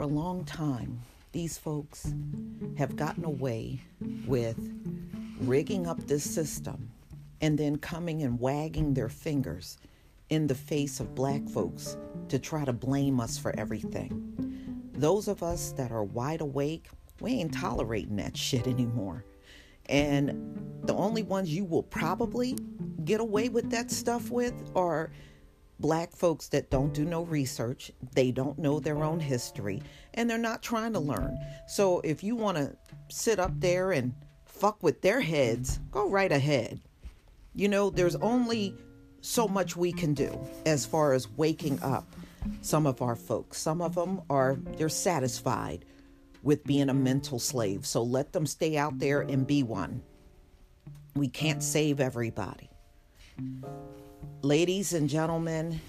For a long time, these folks have gotten away with rigging up this system and then coming and wagging their fingers in the face of black folks to try to blame us for everything. Those of us that are wide awake, we ain't tolerating that shit anymore. And the only ones you will probably get away with that stuff with are black folks that don't do no research, they don't know their own history, and they're not trying to learn. So if you want to sit up there and fuck with their heads, go right ahead. You know, there's only so much we can do as far as waking up some of our folks. Some of them are they're satisfied with being a mental slave. So let them stay out there and be one. We can't save everybody. Ladies and gentlemen,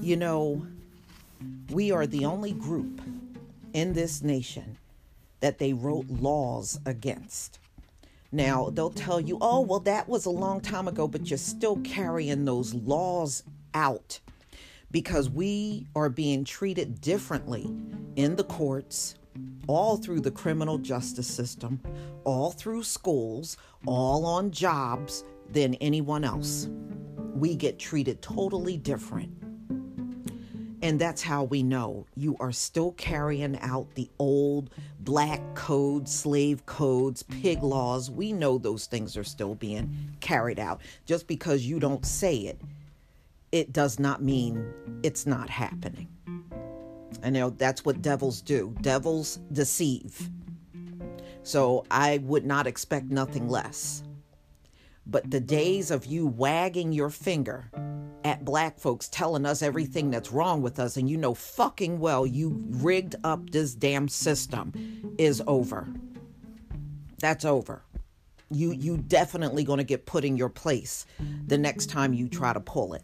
you know, we are the only group in this nation that they wrote laws against. Now, they'll tell you, oh, well, that was a long time ago, but you're still carrying those laws out because we are being treated differently in the courts, all through the criminal justice system, all through schools, all on jobs than anyone else we get treated totally different. And that's how we know you are still carrying out the old black codes, slave codes, pig laws. We know those things are still being carried out. Just because you don't say it, it does not mean it's not happening. I know that's what devils do. Devils deceive. So I would not expect nothing less. But the days mm-hmm. of you wagging your finger at black folks telling us everything that's wrong with us and you know fucking well you rigged up this damn system is over. That's over. You you definitely going to get put in your place the next time you try to pull it.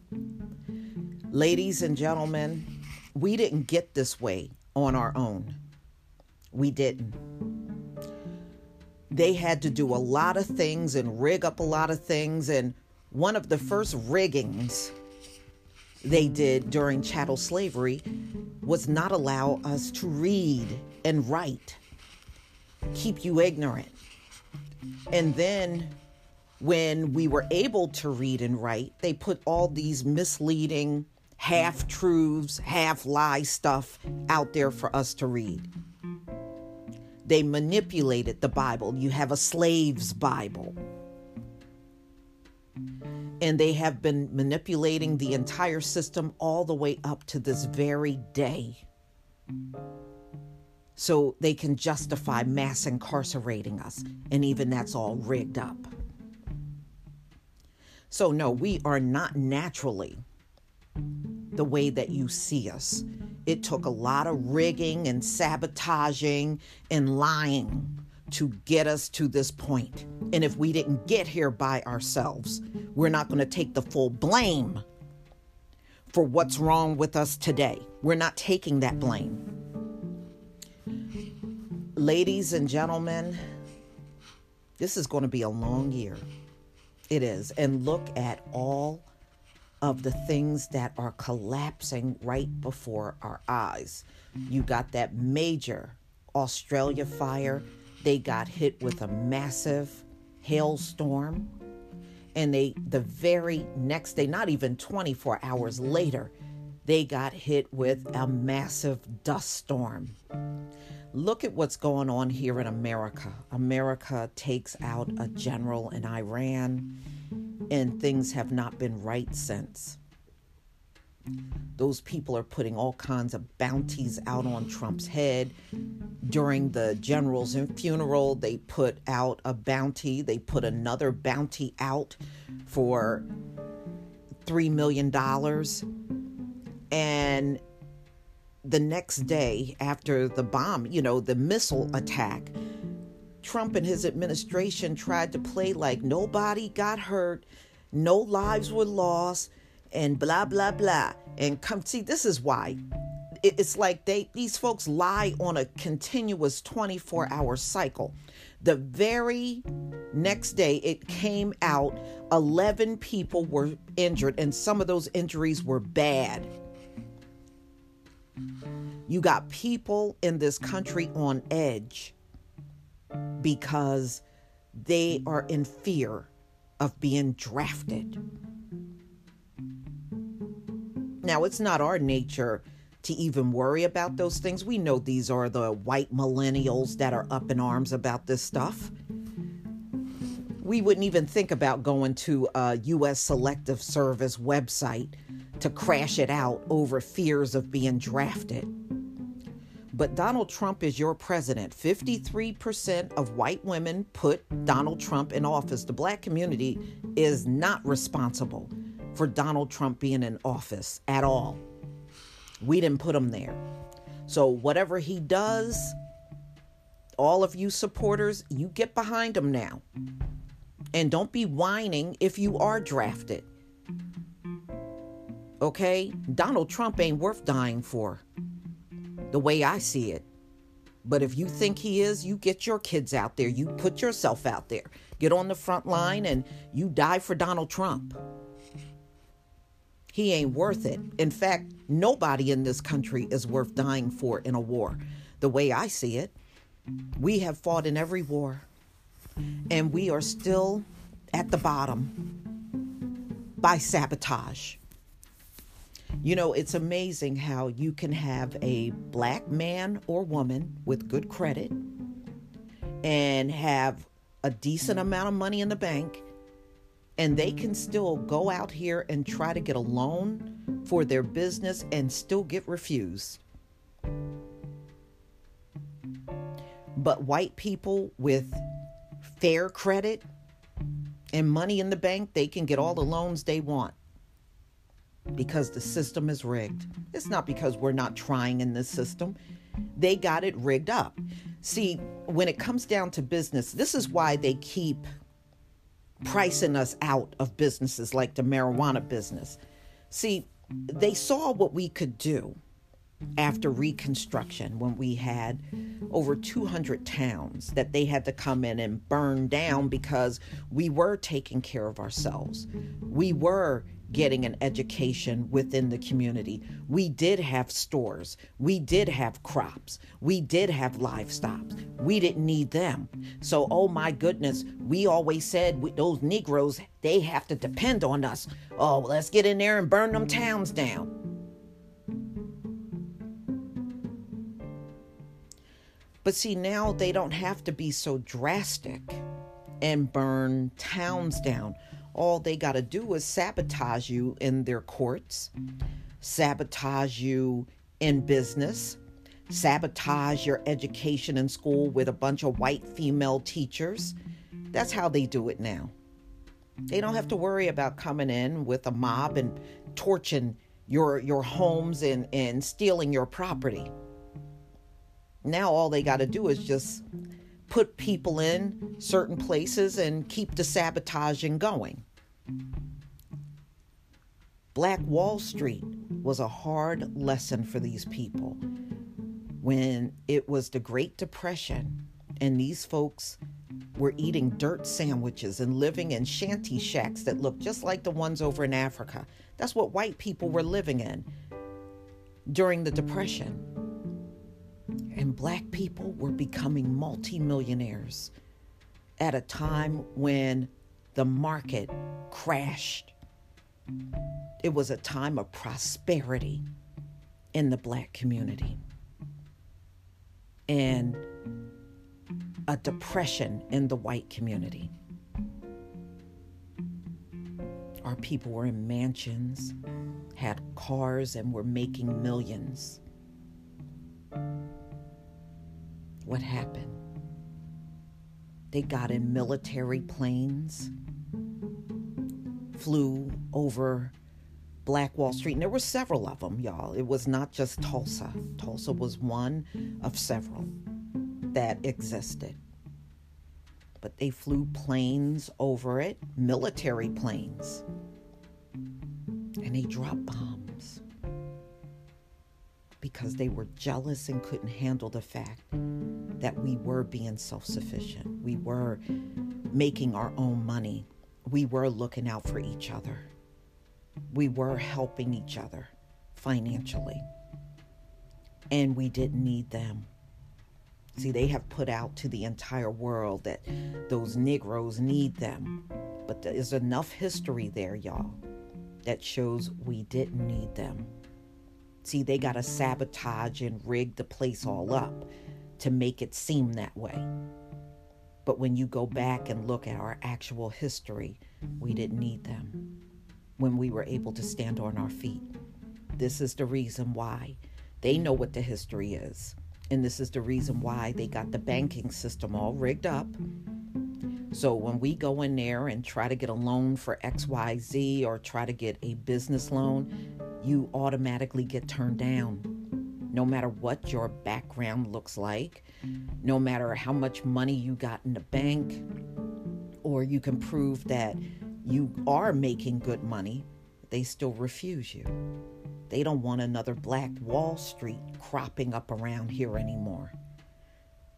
Ladies and gentlemen, we didn't get this way on our own. We didn't they had to do a lot of things and rig up a lot of things. And one of the first riggings they did during chattel slavery was not allow us to read and write, keep you ignorant. And then when we were able to read and write, they put all these misleading half truths, half lie stuff out there for us to read. They manipulated the Bible. You have a slave's Bible. And they have been manipulating the entire system all the way up to this very day. So they can justify mass incarcerating us. And even that's all rigged up. So, no, we are not naturally the way that you see us. It took a lot of rigging and sabotaging and lying to get us to this point. And if we didn't get here by ourselves, we're not going to take the full blame for what's wrong with us today. We're not taking that blame. Ladies and gentlemen, this is going to be a long year. It is. And look at all of the things that are collapsing right before our eyes. You got that major Australia fire. They got hit with a massive hailstorm. And they, the very next day, not even 24 hours later, they got hit with a massive dust storm. Look at what's going on here in America. America takes out a general in Iran and things have not been right since. Those people are putting all kinds of bounties out on Trump's head. During the general's funeral, they put out a bounty. They put another bounty out for $3 million. And the next day after the bomb, you know, the missile attack, Trump and his administration tried to play like nobody got hurt, no lives were lost, and blah blah blah. And come see, this is why it's like they these folks lie on a continuous 24 hour cycle. The very next day it came out 11 people were injured and some of those injuries were bad. You got people in this country on edge because they are in fear of being drafted. Now, it's not our nature to even worry about those things. We know these are the white millennials that are up in arms about this stuff. We wouldn't even think about going to a U.S. Selective Service website to crash it out over fears of being drafted. But Donald Trump is your president. 53% of white women put Donald Trump in office. The black community is not responsible for Donald Trump being in office at all. We didn't put him there. So, whatever he does, all of you supporters, you get behind him now. And don't be whining if you are drafted. Okay? Donald Trump ain't worth dying for the way I see it. But if you think he is, you get your kids out there. You put yourself out there. Get on the front line and you die for Donald Trump. He ain't worth it. In fact, nobody in this country is worth dying for in a war. The way I see it, we have fought in every war, and we are still at the bottom by sabotage. You know, it's amazing how you can have a black man or woman with good credit and have a decent amount of money in the bank, and they can still go out here and try to get a loan for their business and still get refused. But white people with fair credit and money in the bank, they can get all the loans they want because the system is rigged. It's not because we're not trying in this system. They got it rigged up. See, when it comes down to business, this is why they keep pricing us out of businesses like the marijuana business. See, they saw what we could do after Reconstruction when we had over 200 towns that they had to come in and burn down because we were taking care of ourselves. We were getting an education within the community. We did have stores. We did have crops. We did have livestock. We didn't need them. So, oh my goodness, we always said we, those Negroes, they have to depend on us. Oh, let's get in there and burn them towns down. But see, now they don't have to be so drastic and burn towns down all they got to do is sabotage you in their courts, sabotage you in business, sabotage your education in school with a bunch of white female teachers. That's how they do it now. They don't have to worry about coming in with a mob and torching your your homes and, and stealing your property. Now all they got to do is just put people in certain places and keep the sabotaging going. Black Wall Street was a hard lesson for these people when it was the Great Depression and these folks were eating dirt sandwiches and living in shanty shacks that looked just like the ones over in Africa. That's what white people were living in during the Depression. And black people were becoming multimillionaires at a time when the market crashed. It was a time of prosperity in the black community and a depression in the white community. Our people were in mansions, had cars, and were making millions. What happened? They got in military planes, flew over Black Wall Street, and there were several of them, y'all. It was not just Tulsa. Tulsa was one of several that existed. But they flew planes over it, military planes, and they dropped bombs because they were jealous and couldn't handle the fact that we were being self sufficient. We were making our own money. We were looking out for each other. We were helping each other financially. And we didn't need them. See, they have put out to the entire world that those Negroes need them. But there's enough history there, y'all, that shows we didn't need them. See, they got to sabotage and rig the place all up to make it seem that way. But when you go back and look at our actual history, we didn't need them when we were able to stand on our feet. This is the reason why. They know what the history is. And this is the reason why they got the banking system all rigged up. So when we go in there and try to get a loan for XYZ or try to get a business loan, you automatically get turned down. No matter what your background looks like, no matter how much money you got in the bank, or you can prove that you are making good money, they still refuse you. They don't want another Black Wall Street cropping up around here anymore.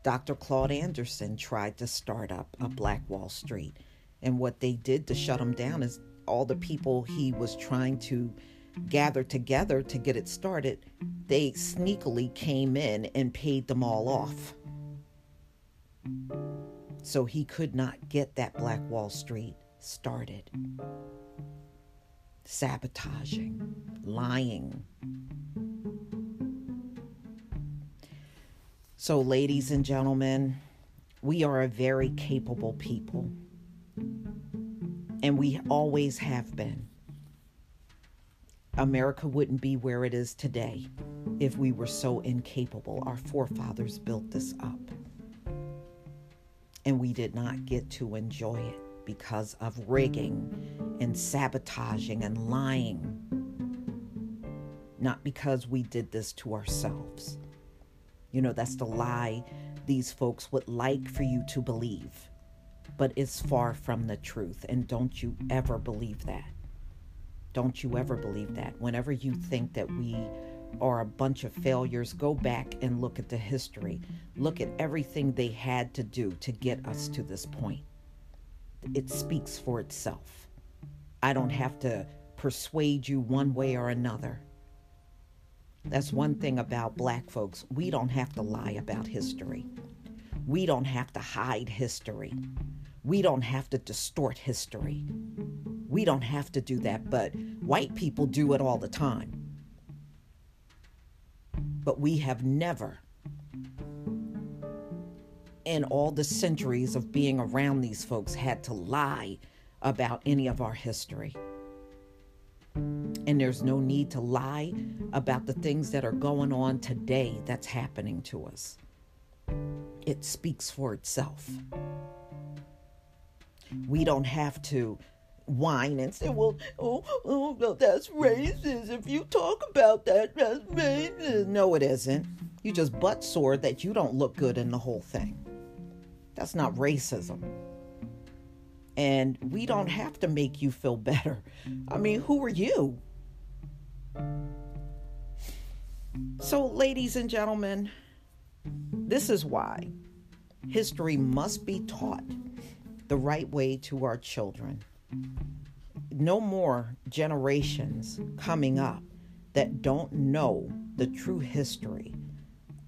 Dr. Claude Anderson tried to start up a Black Wall Street, and what they did to shut him down is all the people he was trying to gather together to get it started, they sneakily came in and paid them all off. So he could not get that Black Wall Street started. Sabotaging, lying. So, ladies and gentlemen, we are a very capable people, and we always have been. America wouldn't be where it is today if we were so incapable. Our forefathers built this up, and we did not get to enjoy it because of rigging and sabotaging and lying. Not because we did this to ourselves. You know, that's the lie these folks would like for you to believe, but it's far from the truth. And don't you ever believe that. Don't you ever believe that. Whenever you think that we are a bunch of failures, go back and look at the history. Look at everything they had to do to get us to this point it speaks for itself. I don't have to persuade you one way or another. That's one thing about black folks. We don't have to lie about history. We don't have to hide history. We don't have to distort history. We don't have to do that, but white people do it all the time. But we have never in all the centuries of being around these folks had to lie about any of our history. And there's no need to lie about the things that are going on today that's happening to us. It speaks for itself. We don't have to whine and say, well, oh, oh, no, that's racist. If you talk about that, that's racist. No, it isn't. You just butt sore that you don't look good in the whole thing. That's not racism. And we don't have to make you feel better. I mean, who are you? So, ladies and gentlemen, this is why history must be taught the right way to our children. No more generations coming up that don't know the true history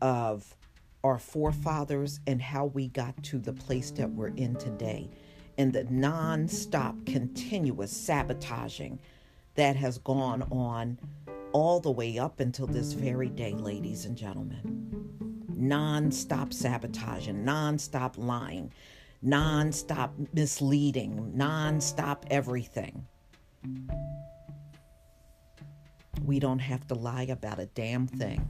of our forefathers and how we got to the place that we're in today and the non-stop continuous sabotaging that has gone on all the way up until this very day ladies and gentlemen. Non-stop sabotaging non-stop lying non-stop misleading non-stop everything we don't have to lie about a damn thing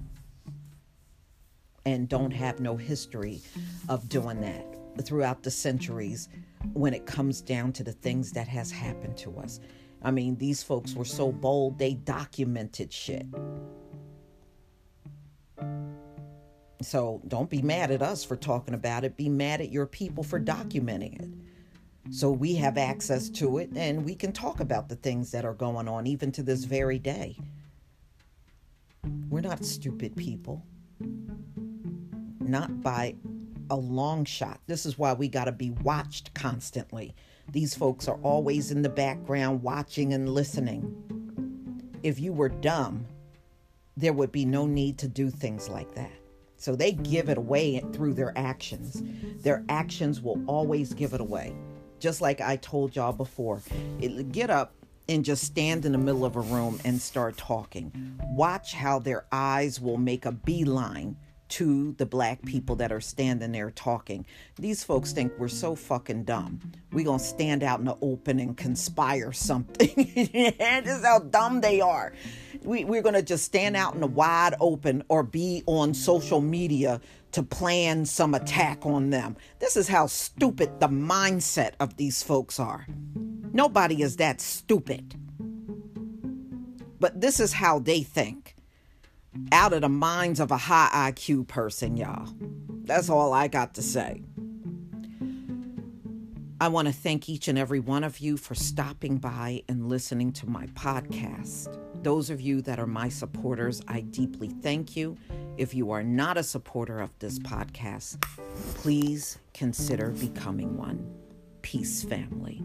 and don't have no history of doing that throughout the centuries when it comes down to the things that has happened to us. I mean, these folks were so bold, they documented shit. So don't be mad at us for talking about it. Be mad at your people for documenting it. So we have access to it and we can talk about the things that are going on even to this very day. We're not stupid people. Not by a long shot. This is why we got to be watched constantly. These folks are always in the background watching and listening. If you were dumb, there would be no need to do things like that. So they give it away through their actions. Their actions will always give it away. Just like I told y'all before, it, get up and just stand in the middle of a room and start talking. Watch how their eyes will make a beeline to the black people that mm-hmm. are standing there talking. These folks think we're so fucking dumb. We're going to stand out in the open and conspire something. this is how dumb they are. We, we're going to just stand out in the wide open or be on social media to plan some attack on them. This is how stupid the mindset of these folks are. Nobody is that stupid. But this is how they think out of the minds of a high IQ person, y'all. That's all I got to say. I want to thank each and every one of you for stopping by and listening to my podcast. Those of you that are my supporters, I deeply thank you. If you are not a supporter of this podcast, please consider becoming one. Peace, family.